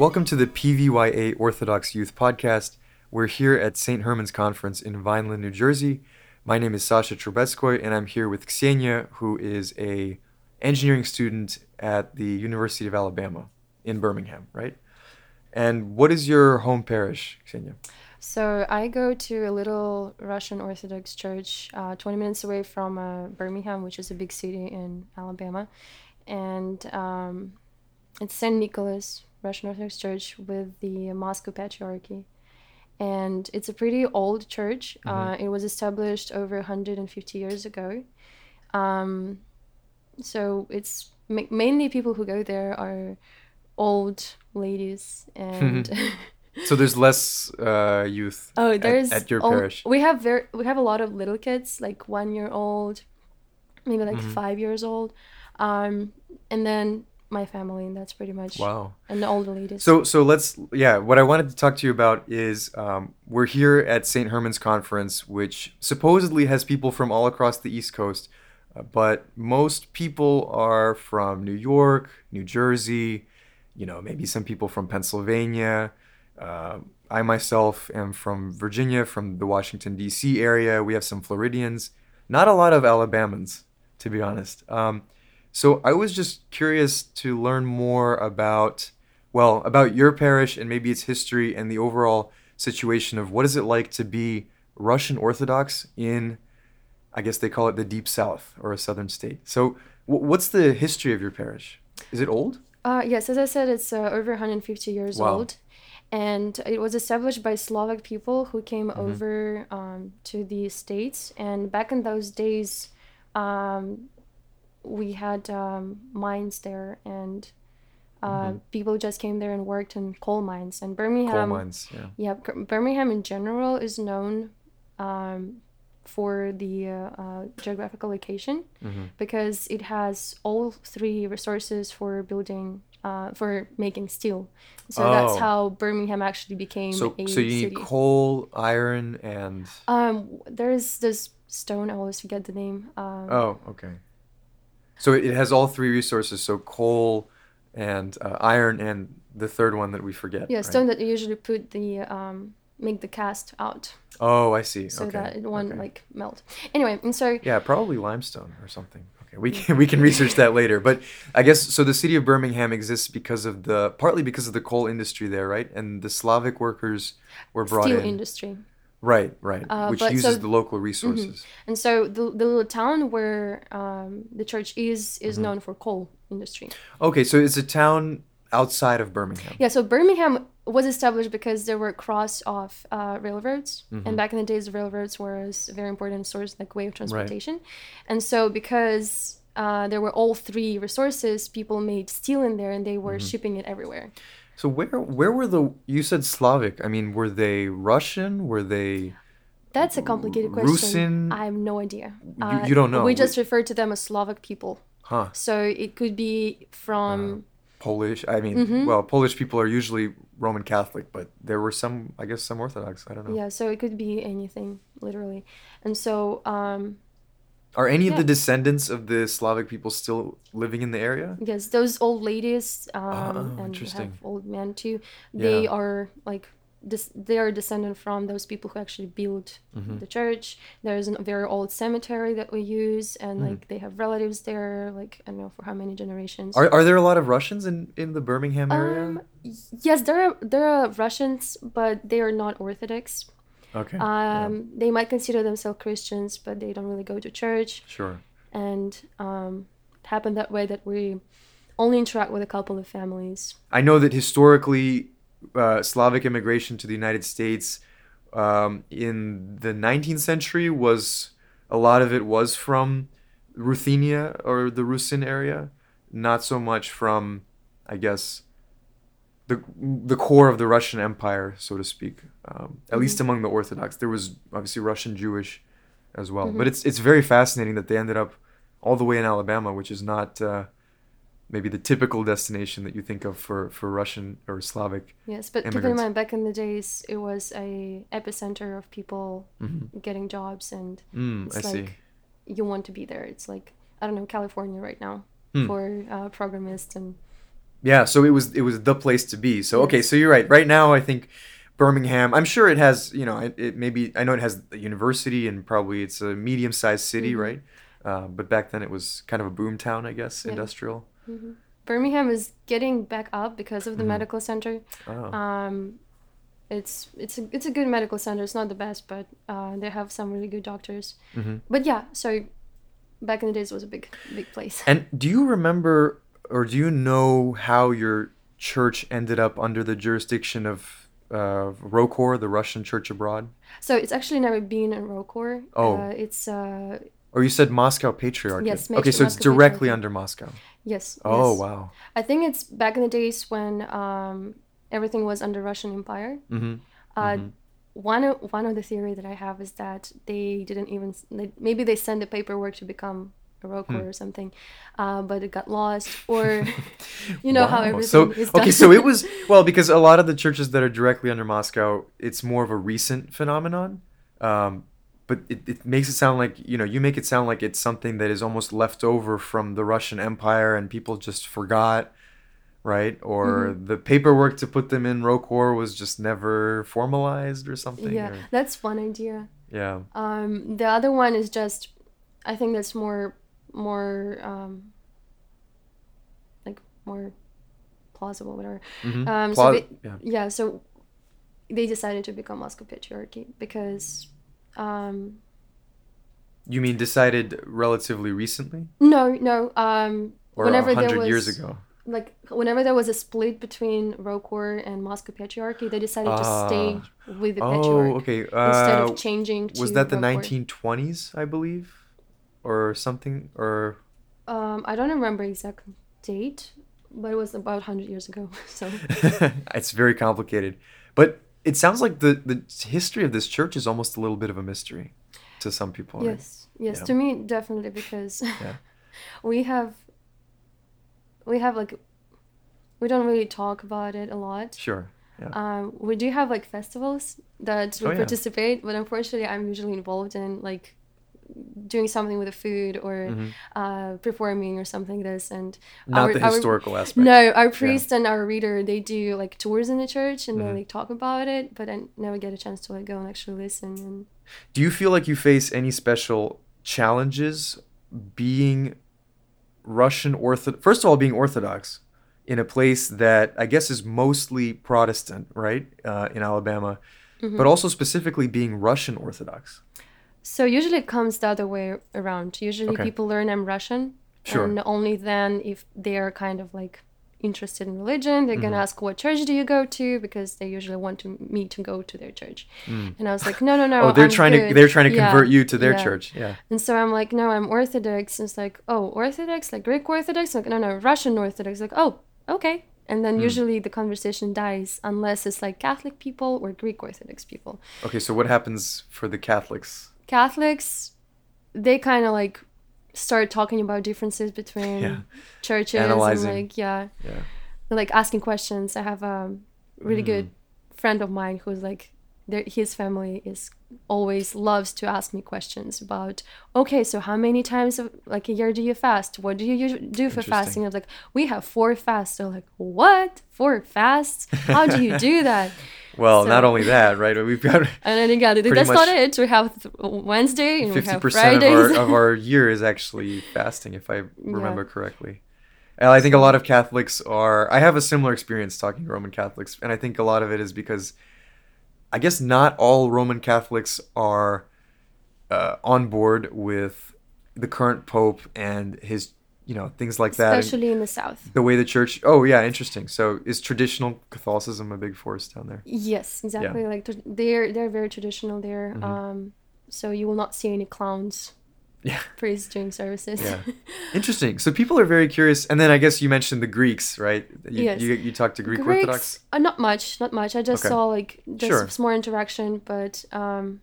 Welcome to the PVYA Orthodox Youth Podcast. We're here at St. Herman's Conference in Vineland, New Jersey. My name is Sasha Trubetskoy, and I'm here with Ksenia, who is a engineering student at the University of Alabama in Birmingham, right? And what is your home parish, Ksenia? So I go to a little Russian Orthodox church, uh, 20 minutes away from uh, Birmingham, which is a big city in Alabama, and um, it's Saint Nicholas Russian Orthodox Church with the Moscow Patriarchy, and it's a pretty old church. Uh, it was established over 150 years ago. Um, so it's ma- mainly people who go there are old ladies and. So there's less uh, youth Oh, at- there's at, your al- parish. We have very we have a lot of little kids, like one year old, maybe like Mm-hmm. five years old, um, and then my family, and that's pretty much Wow. and all the older ladies. So so let's yeah. What I wanted to talk to you about is um, we're here at St. Herman's Conference, which supposedly has people from all across the East Coast, uh, but most people are from New York, New Jersey, you know, maybe some people from Pennsylvania. Uh, I myself am from Virginia, from the Washington D.C. area. We have some Floridians, not a lot of Alabamans, to be honest. Um, so I was just curious to learn more about, well, about your parish and maybe its history and the overall situation of what is it like to be Russian Orthodox in, I guess they call it the Deep South or a southern state. So w- what's the history of your parish? Is it old? uh, yes, as I said, it's uh, over 150 years Wow. old, and it was established by Slovak people who came Mm-hmm. over um, to the states. And back in those days, um, we had um, mines there, and uh, people just came there and worked in coal mines. And Birmingham, Mm-hmm. Coal mines, yeah. Yeah, Birmingham in general is known um, for the uh, uh, geographical location Mm-hmm. because it has all three resources for building, uh, for making steel. So that's Oh. how Birmingham actually became So, a so you need city. coal, iron, and um, there's this stone. I always forget the name. Um, oh, okay. So it has all three resources. So coal, and uh, iron, and the third one that we forget. yeah, right? stone that you usually put the um, make the cast out Oh, I see. so okay. that it won't okay. like melt. Anyway, and so Yeah, probably limestone or something. Okay, we can we can research that later. But I guess so. The city of Birmingham exists because of the partly because of the coal industry there, right? And the Slavic workers were brought steel in. industry. Right, right. Uh, which uses so- the local resources. And so the, the little town where um, the church is is Mm-hmm. known for coal industry. Okay, so it's a town outside of Birmingham. Yeah, so Birmingham was established because there were cross off uh, railroads, Mm-hmm. and back in the days, railroads were a very important source, like way of transportation. And so because uh, there were all three resources, people made steel in there, and they were Mm-hmm. shipping it everywhere. So where where were the you said Slavic? I mean, were they Russian? Were they That's a complicated question. Rusin- I have no idea. You- you don't know. We just refer to them as Slavic people. huh? So it could be from Polish? I mean, Mm-hmm. well, Polish people are usually Roman Catholic, but there were some, I guess, some Orthodox. I don't know. Yeah, so it could be anything, literally. And so, um, Are any of the descendants of the Slavic people still living in the area? yes, those old ladies um, Oh, and old men too. They Yeah. are like this. They are descendant from those people who actually built Mm-hmm. the church. There's a very old cemetery that we use, and Mm. like they have relatives there. Like I don't know for how many generations. Are, are there a lot of Russians in, in the Birmingham area? um, yes, there are there are Russians, but they are not Orthodox. Okay. yeah, Um, They might consider themselves Christians, but they don't really go to church. sure. and um, it happened that way that we only interact with a couple of families. I know that historically, uh, Slavic immigration to the United States um, in the 19th century was a lot of it was from Ruthenia or the Rusin area, not so much from, I guess, the the core of the Russian Empire, so to speak. Um, at least among the Orthodox, there was obviously Russian Jewish as well. But it's it's very fascinating that they ended up all the way in Alabama, which is not. Uh, maybe the typical destination that you think of for, for Russian or Slavic. Yes, but keep in mind, back in the days, it was a epicenter of people getting jobs, and Mm, it's I like see. you want to be there. It's like I don't know California right now Hmm. for uh, programists and Yeah, so it was it was the place to be. So okay, so you're right. Right now, I think Birmingham. I'm sure it has. You know, it, it maybe I know it has a university and probably it's a medium sized city, Mhm. right? Uh, but back then it was kind of a boom town, I guess, Yeah. industrial. hmm Birmingham is getting back up because of the Mhm. medical center. Oh, Um, it's it's a, it's a good medical center. It's not the best, but uh, they have some really good doctors. hmm But yeah, so back in the days it was a big big place. And do you remember, or do you know how your church ended up under the jurisdiction of uh, ROCOR, the Russian Church abroad? So it's actually never been in ROCOR. Oh. Uh, it's uh, Or you said Moscow Patriarchate? Yes, Okay, so it's directly under Moscow. yes. Oh yes. wow. I think it's back in the days when um, everything was under Russian Empire. hmm Uh, Mhm. One of, one of the theory that I have is that they didn't even maybe they sent the paperwork to become a ROCOR Hmm. or something, uh, but it got lost or you know how Wow. everything so, is Okay, done. so it was well because a lot of the churches that are directly under Moscow, it's more of a recent phenomenon. Um, but it, it makes it sound like you know you make it sound like it's something that is almost left over from the Russian Empire and people just forgot, right? Or Mm-hmm. the paperwork to put them in ROCOR was just never formalized or something. yeah, or- that's one idea. yeah. Um, the other one is just, I think that's more, more, um, like more plausible, whatever. Mhm. Um, Pla- so they, yeah. yeah, so they decided to become Moscow Patriarchy because, um, You mean decided relatively recently, no, no, um, or Whenever there hundred years ago? like whenever there was a split between ROCOR and Moscow Patriarchy, they decided to stay with the Oh, Patriarch okay. instead Uh, of changing to was that the ROCOR. 1920s, I believe, or something, or Um, I don't remember exact date, but it was about 100 years ago. So it's very complicated. But it sounds like the the history of this church is almost a little bit of a mystery to some people. right? yes, yes, Yeah. to me definitely because Yeah. we have we have like we don't really talk about it a lot. Sure. Yeah. Um, we do have like festivals that we Oh, participate, but unfortunately, I'm usually involved in like doing something with the food or Mhm. uh, performing or something like this. And Not our- the our- historical aspect. No, our priest and our reader they do like tours in the church and Mhm. they like talk about it, but I never get a chance to like go and actually listen. And Do you feel like you face any special challenges being Russian Orthodox? First of all, being Orthodox in a place that I guess is mostly Protestant, right, uh, in Alabama, Mm-hmm. but also specifically being Russian Orthodox. So usually it comes the other way around. Usually Okay. people learn I'm Russian, Sure. and only then if they are kind of like interested in religion, they're gonna Mhm. ask what church do you go to because they usually want to me to go to their church. Mm. And I was like, no, no, no. oh, they're I'm trying to they're trying to Yeah, convert you to their yeah. church. Yeah. And so I'm like, no, I'm Orthodox. And it's like, oh, Orthodox, like Greek Orthodox? Like, no, no, Russian Orthodox. Like, oh, okay. And then Hmm. usually the conversation dies unless it's like Catholic people or Greek Orthodox people. Okay, so what happens for the Catholics? Catholics, they kind of like start talking about differences between Yeah. churches Analyzing. and like, yeah, Yeah. like asking questions. I have a really good Mm. friend of mine who's like, their, his family is always loves to ask me questions about okay so how many times of, like a year do you fast? What do you usually do for fasting? I was like we have four fasts. They're like what? Four fasts? How do you do that? Well, So- not only that, right? We've got and then again Pretty that's not it. We have th- wednesday and we fifty have percent fridays of our of our year is actually fasting, if I remember correctly. And I think a lot of Catholics are. I have a similar experience talking to Roman Catholics, and I think a lot of it is because I guess not all Roman Catholics are uh, on board with the current Pope and his, you know, things like that. and especially in the south the way the church. Oh yeah, interesting. So is traditional Catholicism a big force down there? yes exactly like they're they're very traditional there Mhm. um so you will not see any clowns Yeah. priest during services Yeah. Interesting. So people are very curious, and then I guess you mentioned the Greeks, right? You, Yes. You, you talked to Greek Greeks, Orthodox. Uh, not much, not much. I just Okay. saw like just Sure. some more interaction, but um,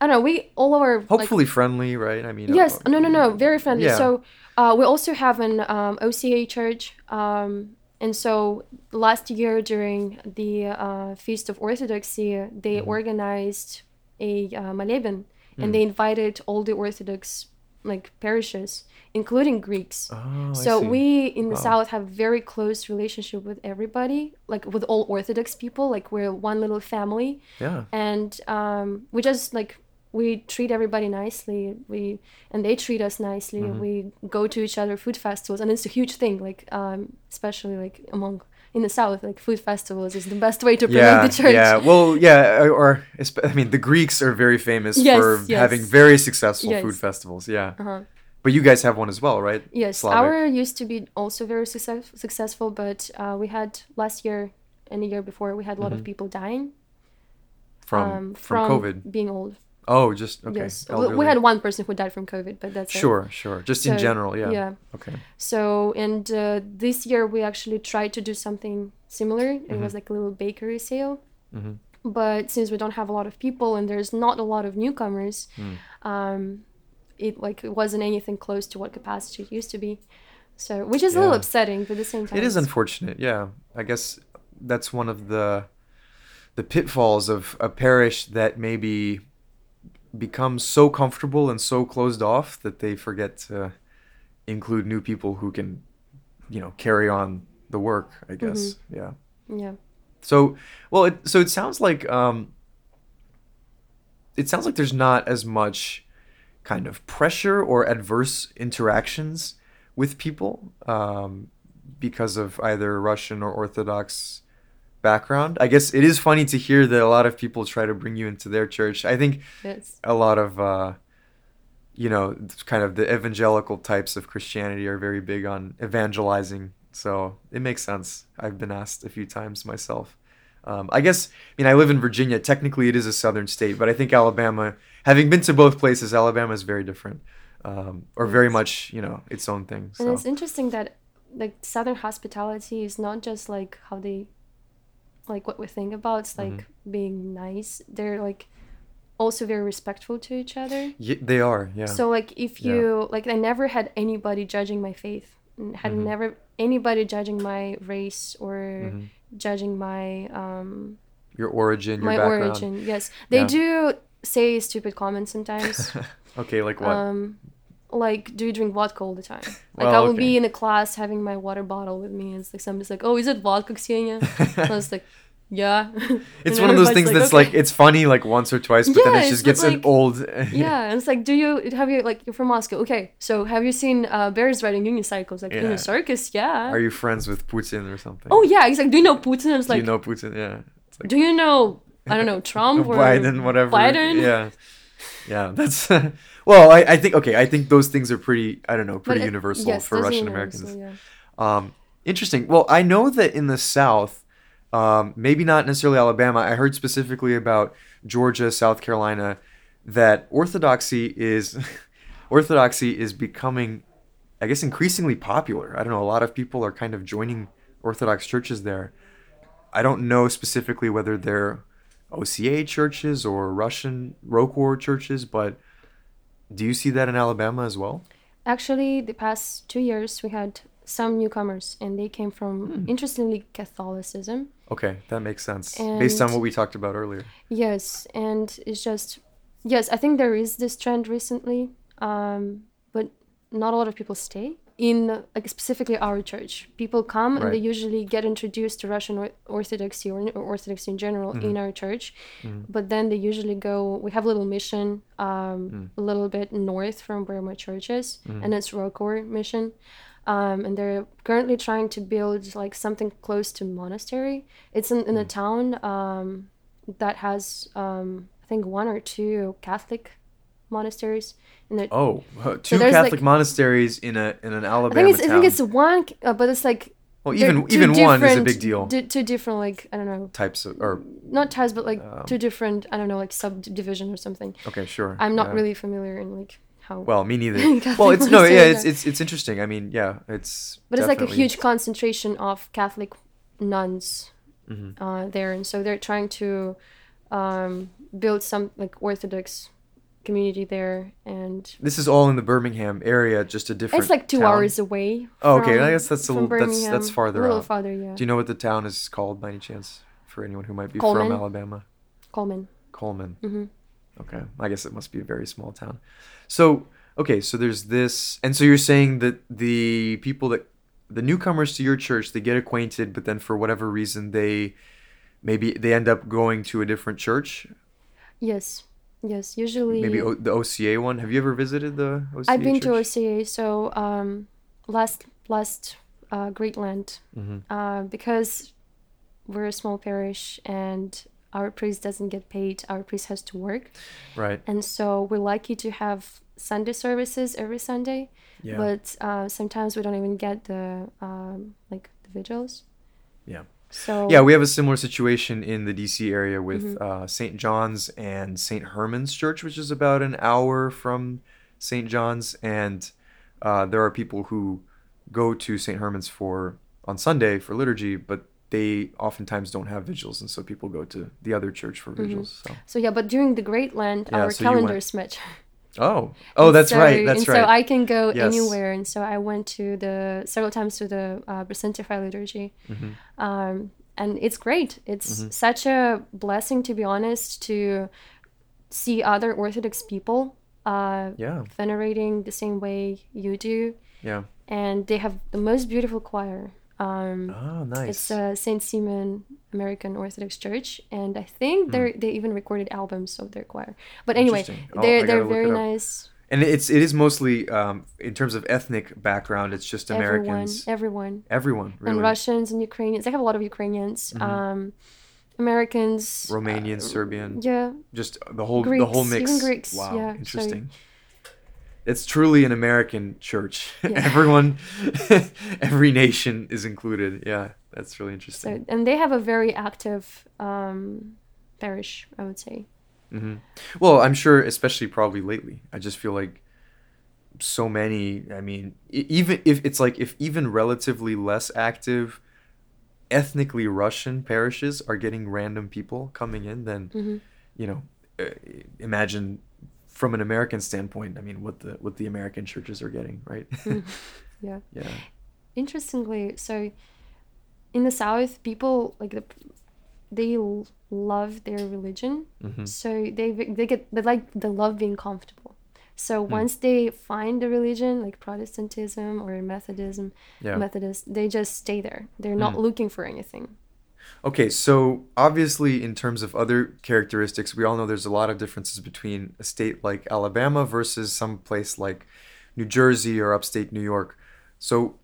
I don't know. We all our like, Hopefully friendly, right? I mean. yes, uh, no, no, no, very friendly. Yeah. So uh, we also have an um, OCA church, um, and so last year during the uh, Feast of Orthodoxy, they Mhm. organized a uh, moleben, Mm. and they invited all the Orthodox like parishes, including Greeks. Oh, so we in the Wow. south have very close relationship with everybody, like with all Orthodox people. Like we're one little family, Yeah. and um, we just like we treat everybody nicely. We and they treat us nicely. Mm-hmm. We go to each other food festivals, and it's a huge thing. Like um, especially like among in the south, like food festivals is the best way to promote Yeah, the church. yeah. Well, yeah, or I mean, the Greeks are very famous Yes, for yes. having very successful Yes. food festivals. Yeah, Uh-huh. but you guys have one as well, right? Yes, Slavic. our used to be also very success- successful, but uh, we had last year and the year before we had a lot of people dying Mm-hmm. from um, from COVID. being old. Oh, just okay. yes, we, elderly. we had one person who died from COVID, but that's it. Sure, sure. Just in general, yeah. yeah. Okay. So and uh, this year we actually tried to do something similar. It Mm-hmm. was like a little bakery sale. Mhm. But since we don't have a lot of people and there's not a lot of newcomers, Mm. um, it like it wasn't anything close to what capacity it used to be. So which is a little upsetting, but at the same time It is unfortunate. Yeah, I guess that's one of the the pitfalls of a parish that maybe becomes so comfortable and so closed off that they forget to include new people who can, you know, carry on the work. I guess. Yeah. yeah. So, well, it, so it sounds like um, it sounds like there's not as much kind of pressure or adverse interactions with people um, because of either Russian or Orthodox background. I guess it is funny to hear that a lot of people try to bring you into their church. I think Yes. a lot of uh, you know kind of the evangelical types of christianity are very big on evangelizing so it makes sense i've been asked a few times myself um, i guess i mean i live in virginia technically it is a southern state but i think alabama having been to both places alabama is very different um, or very much you know its own thing And so it's interesting that like Southern hospitality is not just like how they like what we think about. It's like Mm-hmm. being nice. They're like also very respectful to each other. Ye- they are yeah So like if Yeah. you like I never had anybody judging my faith. and Had Mhm. never anybody judging my race or Mhm. judging my um your origin your my background origin. Yes. They Yeah. do say stupid comments sometimes. okay like what Um, like, do you drink vodka all the time? Like, Well, I will okay. be in a class having my water bottle with me, and it's like somebody's like, "Oh, is it vodka, Ksenia?" I was like, "Yeah." it's one of those things like, that's "Okay." like it's funny like once or twice but then it just gets an old yeah, and it's like, do you have you like you're from Moscow? Okay, so have you seen uh, bears riding unicycles like in Yeah. a circus? Yeah. are you friends with putin or something oh yeah, he's like, do you know Putin? It's like do you know putin yeah like do you know I don't know Trump or Biden, whatever. Biden? Yeah, yeah. That's well. I, I think okay. I think those things are pretty. I don't know, pretty it- universal yes, for Russian Americans. yeah. Um, interesting. Well, I know that in the South, um, maybe not necessarily Alabama. I heard specifically about Georgia, South Carolina, that Orthodoxy is Orthodoxy is becoming, I guess, increasingly popular. I don't know. A lot of people are kind of joining Orthodox churches there. I don't know specifically whether they're OCA churches or Russian ROCOR churches, but do you see that in Alabama as well? Actually, the past two years we had some newcomers, and they came from Hmm. interestingly Catholicism. Okay, that makes sense. Based on what we talked about earlier. Yes, and it's just yes, I think there is this trend recently, um, but not a lot of people stay in like specifically our church. People come and they usually get introduced to Russian Orthodoxy or, or Orthodoxy in general Mm-hmm. in our church, but then they usually go. We have a little mission, um, Mm. a little bit north from where my church is, Mm-hmm. and it's ROCOR mission. Um, and they're currently trying to build like something close to monastery. It's in, in Mm. a town um, that has um, I think one or two Catholic monasteries. And Oh, huh, Catholic like- monasteries in a in an I Alabama think it's I think it's one, uh, but it's like well, even even one is a big deal. di- two different like I don't know, Types of or not types, but like Um, two different I don't know like subdivision or something. okay, sure. I'm not yeah. really familiar in like how. Well, me neither. Well, it's no, yeah, it's it's it's interesting. I mean, yeah, it's. but it's like a huge concentration of Catholic nuns Mhm. uh, there, and so they're trying to um, build some like Orthodox community there, and This is all in the Birmingham area, just a different. it's like two town. hours away. Oh, okay. from- I guess that's a from little. That's that's farther A little out. farther, yeah. Do you know what the town is called by any chance? For anyone who might be Cullman. from Alabama, Cullman. Cullman. hmm Okay, I guess it must be a very small town. So, Okay, so there's this, and so you're saying that the people that the newcomers to your church they get acquainted, but then for whatever reason they maybe they end up going to a different church. Yes, yes. Usually, Maybe o- the OCA one. Have you ever visited the OCA? I've been to? OCA. So um, last last uh, Great Lent, Mhm. uh, because we're a small parish and our priest doesn't get paid. Our priest has to work, Right. and so we're lucky to have Sunday services every Sunday. Yeah. But uh, sometimes we don't even get the um, like the vigils. Yeah. So Yeah, we have a similar situation in the DC area with Mm-hmm. uh, St. John's and St. Herman's Church, which is about an hour from St. John's, and uh, there are people who go to St. Herman's for on Sunday for liturgy, but they oftentimes don't have vigils, and so people go to the other church for Mm-hmm. vigils. So. So yeah, but during the Great Lent, Yeah, our so calendars match. Oh, oh, And that's so- right. That's and right. so I can go Yes. anywhere, and so I went to the several times to the uh, liturgy, Mhm. um, and it's great. It's Mm-hmm. such a blessing, to be honest, to see other Orthodox people uh, Yeah, venerating the same way you do, yeah. and they have the most beautiful choir. Um, Oh, nice. It's uh, Saint Simon American Orthodox Church, and I think they they even recorded albums of their choir. But anyway, Hmm. Oh, they're they're very nice. and it's it is mostly um, in terms of ethnic background. It's just Americans. Everyone, everyone, Everyone, really. and Russians and Ukrainians. They have a lot of Ukrainians, um, Americans, Romanian, uh, Serbian. yeah, just the whole the whole mix. even Greeks, Wow, yeah, so- interesting. It's truly an American church. Yeah. Everyone, every nation is included. Yeah, that's really so interesting. and they have a very active um, parish, I would say. hmm Well, I'm sure, especially probably lately. I just feel like so many. I mean, even if it's like if even relatively less active, ethnically Russian parishes are getting random people coming in, then hmm you know, uh, imagine from an American standpoint. I mean, what the what the American churches are getting, right? Yeah. yeah. Interestingly, so in the South, people like the they love their religion, hmm so they they get they like they love being comfortable. So Hmm. once they find a religion like Protestantism or Methodism, Yeah. Methodist, they just stay there. They're not Hmm. looking for anything. Okay, so obviously, in terms of other characteristics, we all know there's a lot of differences between a state like Alabama versus some place like New Jersey or upstate New York. So,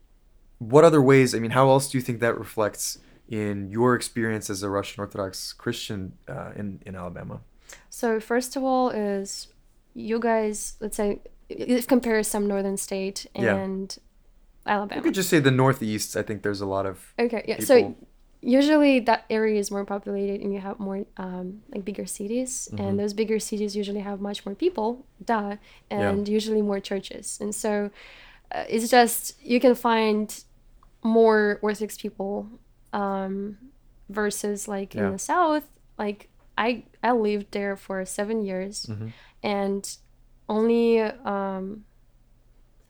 what other ways? I mean, how else do you think that reflects in your experience as a Russian Orthodox Christian uh, in in Alabama? So first of all, is you guys let's say if compare some northern state Yeah. and You Alabama. could just say the Northeast. I think there's a lot of Okay, yeah. people. So usually that area is more populated and you have more um, like bigger cities Mm-hmm. and those bigger cities usually have much more people duh and usually more churches and so uh, it's just you can find more orthodox people um, versus like Yeah. in the south like i i lived there for seven years Mhm. and only um,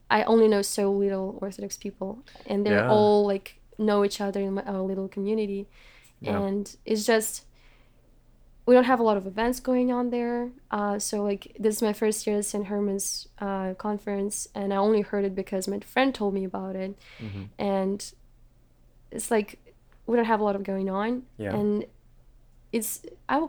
I only know so little Orthodox people, and they're Yeah. all like know each other in our little community, Yeah. and it's just we don't have a lot of events going on there. Uh, so like this is my first year at St. Herman's uh, conference, and I only heard it because my friend told me about it, Mhm. and it's like we don't have a lot of going on, Yeah. and it's I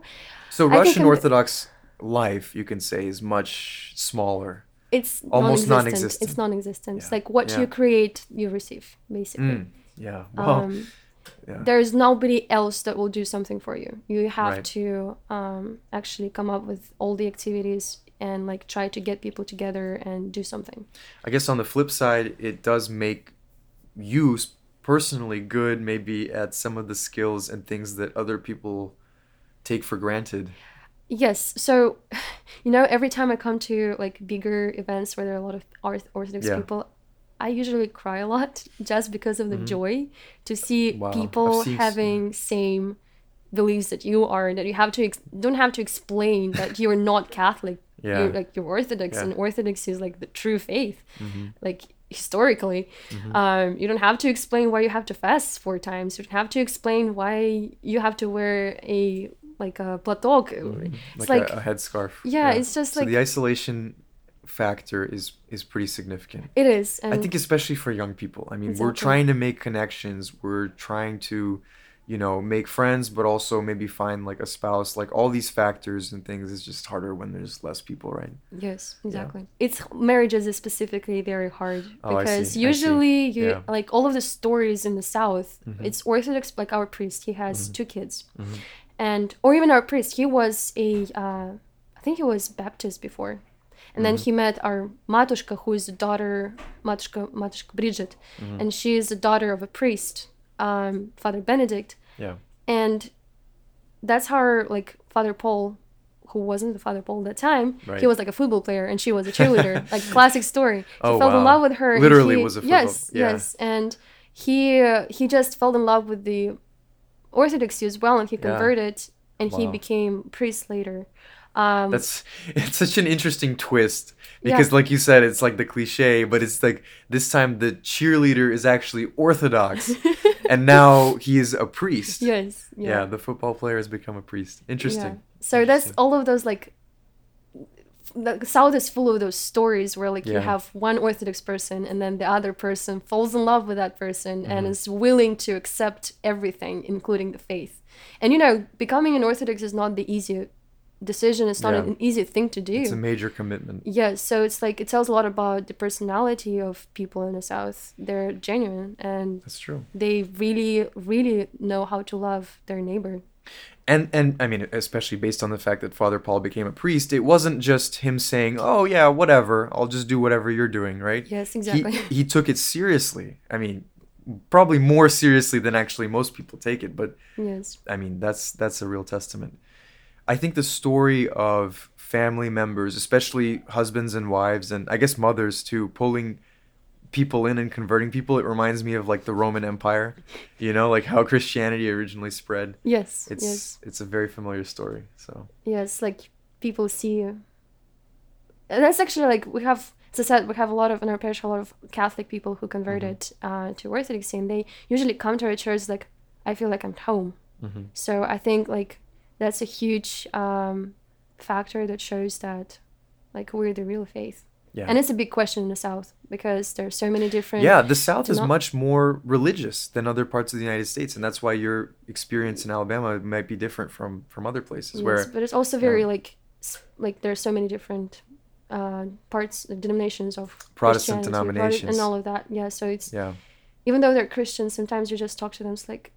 So I Russian Orthodox life, you can say, is much smaller. it's Almost non-existent. non-existent. It's non-existent. Yeah. Like what Yeah. you create, you receive, basically. Mm, yeah. Wow. um, yeah. there's nobody else that will do something for you you have Right. to um, actually come up with all the activities and like try to get people together and do something I guess on the flip side, it does make you personally good, maybe at some of the skills and things that other people take for granted. yes so you know every time i come to like bigger events where there are a lot of orth- orthodox Yeah. people i usually cry a lot just because of the joy to see Mm-hmm. Wow, people seen having same beliefs that you are and that you have to ex- don't have to explain that you're not catholic Yeah. you're like you're orthodox Yeah. and orthodox is like the true faith Mhm. like historically Mm-hmm. um, you don't have to explain why you have to fast four times you don't have to explain why you have to wear a like a platok it's Like, like, a, a headscarf. yeah, it's just so like- the isolation factor is is pretty significant. It is. And I think especially for young people. I mean, we're trying to make connections. We're trying to, you know, make friends, but also maybe find like a spouse. Like all these factors and things is just harder when there's less people, right? Yes, exactly. It's marriages is specifically very hard Oh, because see. usually you Yeah. like all of the stories in the South. Mhm. It's Orthodox, like our priest. He has Mhm. two kids, Mhm. and or even our priest. He was a, uh, I think he was Baptist before, and then Mhm. he met our Matushka, who is the daughter Matushka Matushka Bridget, Mhm. and she is the daughter of a priest, um, Father Benedict, Yeah. and that's how like Father Paul, who wasn't the Father Paul at that time, Right. he was like a football player and she was a cheerleader. like classic story. He Oh, fell in wow. love with her. Literally he- was a football- yes, yeah. yes, and he uh, he just fell in love with the Orthodoxy as well, and he Yeah. converted, and he became priest later. Um, That's it's such an interesting twist Yeah. because, like you said, it's like the cliche, but it's like this time the cheerleader is actually Orthodox, and now he is a priest. yes, Yeah. yeah. the football player has become a priest. Interesting. Yeah. So that's all of those like the South is full of those stories where like you have one Orthodox person and then the other person falls in love with that person and Mhm. is willing to accept everything, including the faith. And you know, becoming an Orthodox is not the easy decision. It's not Yeah. an easy thing to do. It's a major commitment. Yes, so it's like it tells a lot about the personality of people in the South. They're genuine and That's true. they really, really know how to love their neighbor. And and I mean, especially based on the fact that Father Paul became a priest, it wasn't just him saying, "Oh yeah, whatever, I'll just do whatever you're doing," right? Yes, He exactly. he took it seriously. I mean, probably more seriously than actually most people take it, but yes. I mean, that's that's a real testament. I think the story of family members, especially husbands and wives, and I guess mothers too, pulling people in and converting people, it reminds me of like the Roman Empire. You know, like how Christianity originally spread. Yes. It's yes. it's a very familiar story. So Yes, like people see. And that's actually like we have, as I said, we have a lot of in our parish a lot of Catholic people who converted Mm-hmm. uh, to Orthodoxy, and they usually come to our church like, I feel like I'm home. mhm. So I think like that's a huge um, factor that shows that like we're the real faith. yeah. And it's a big question in the South because there's so many different. yeah, the South is not- much more religious than other parts of the United States, and that's why your experience in Alabama might be different from from other places. Yes, Where but it's also very yeah. like like there's so many different uh, parts denominations of Protestant denominations. and all of that. Yeah, so it's yeah, even though they're Christians, sometimes you just talk to them. It's like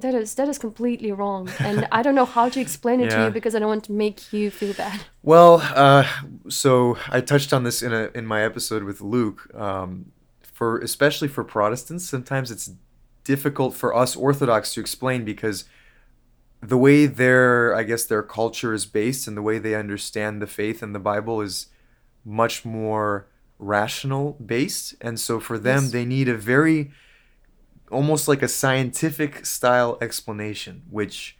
that is that is completely wrong, and I don't know how to explain it to you because I don't want to make you feel bad. Well, uh, so I touched on this in a in my episode with Luke. Um, for especially for Protestants, sometimes it's difficult for us Orthodox to explain because the way their I guess their culture is based and the way they understand the faith and the Bible is much more rational based, and so for them Yes. they need a very almost like a scientific style explanation, which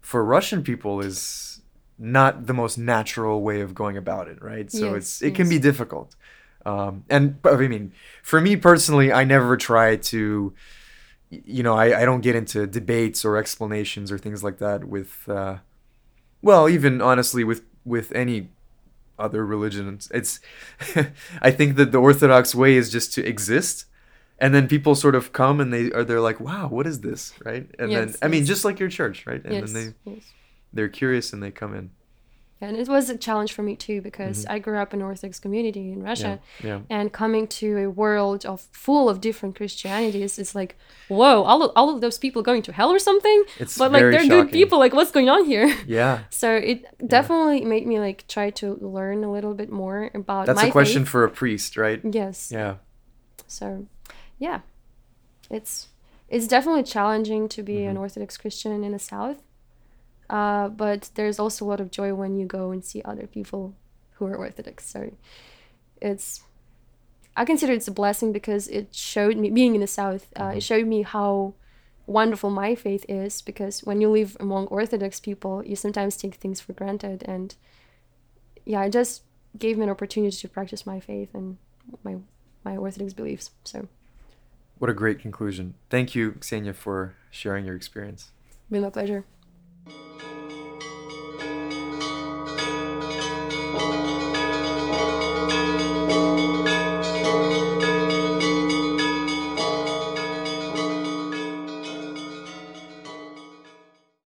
for Russian people is not the most natural way of going about it, right? So Yes, it's it can be difficult. Um, and I mean, for me personally, I never try to, you know, I, I don't get into debates or explanations or things like that with, uh, well, even honestly with with any other religion. It's I think that the Orthodox way is just to exist. And then people sort of come and they are they're like, wow, what is this, right? And then Yes, I mean, just like your church, right? And yes, then they yes. they're curious and they come in. And it was a challenge for me too because Mm-hmm. I grew up in Orthodox community in Russia, Yeah. and coming to a world of full of different Christianities, it's like, whoa, all of, all of those people going to hell or something? It's but like they're good people. Like what's going on here? Yeah. So it definitely made me like try to learn a little bit more about That's my a question faith. for a priest, right? Yes. Yeah. So, yeah, it's it's definitely challenging to be Mm-hmm. an Orthodox Christian in the South. Uh, but there's also a lot of joy when you go and see other people who are Orthodox. So it's I consider it's a blessing because it showed me being in the South. Uh, Mm-hmm. It showed me how wonderful my faith is because when you live among Orthodox people, you sometimes take things for granted, and yeah, it just gave me an opportunity to practice my faith and my my Orthodox beliefs. So, What a great conclusion. Thank you, Ksenia, for sharing your experience. been my pleasure.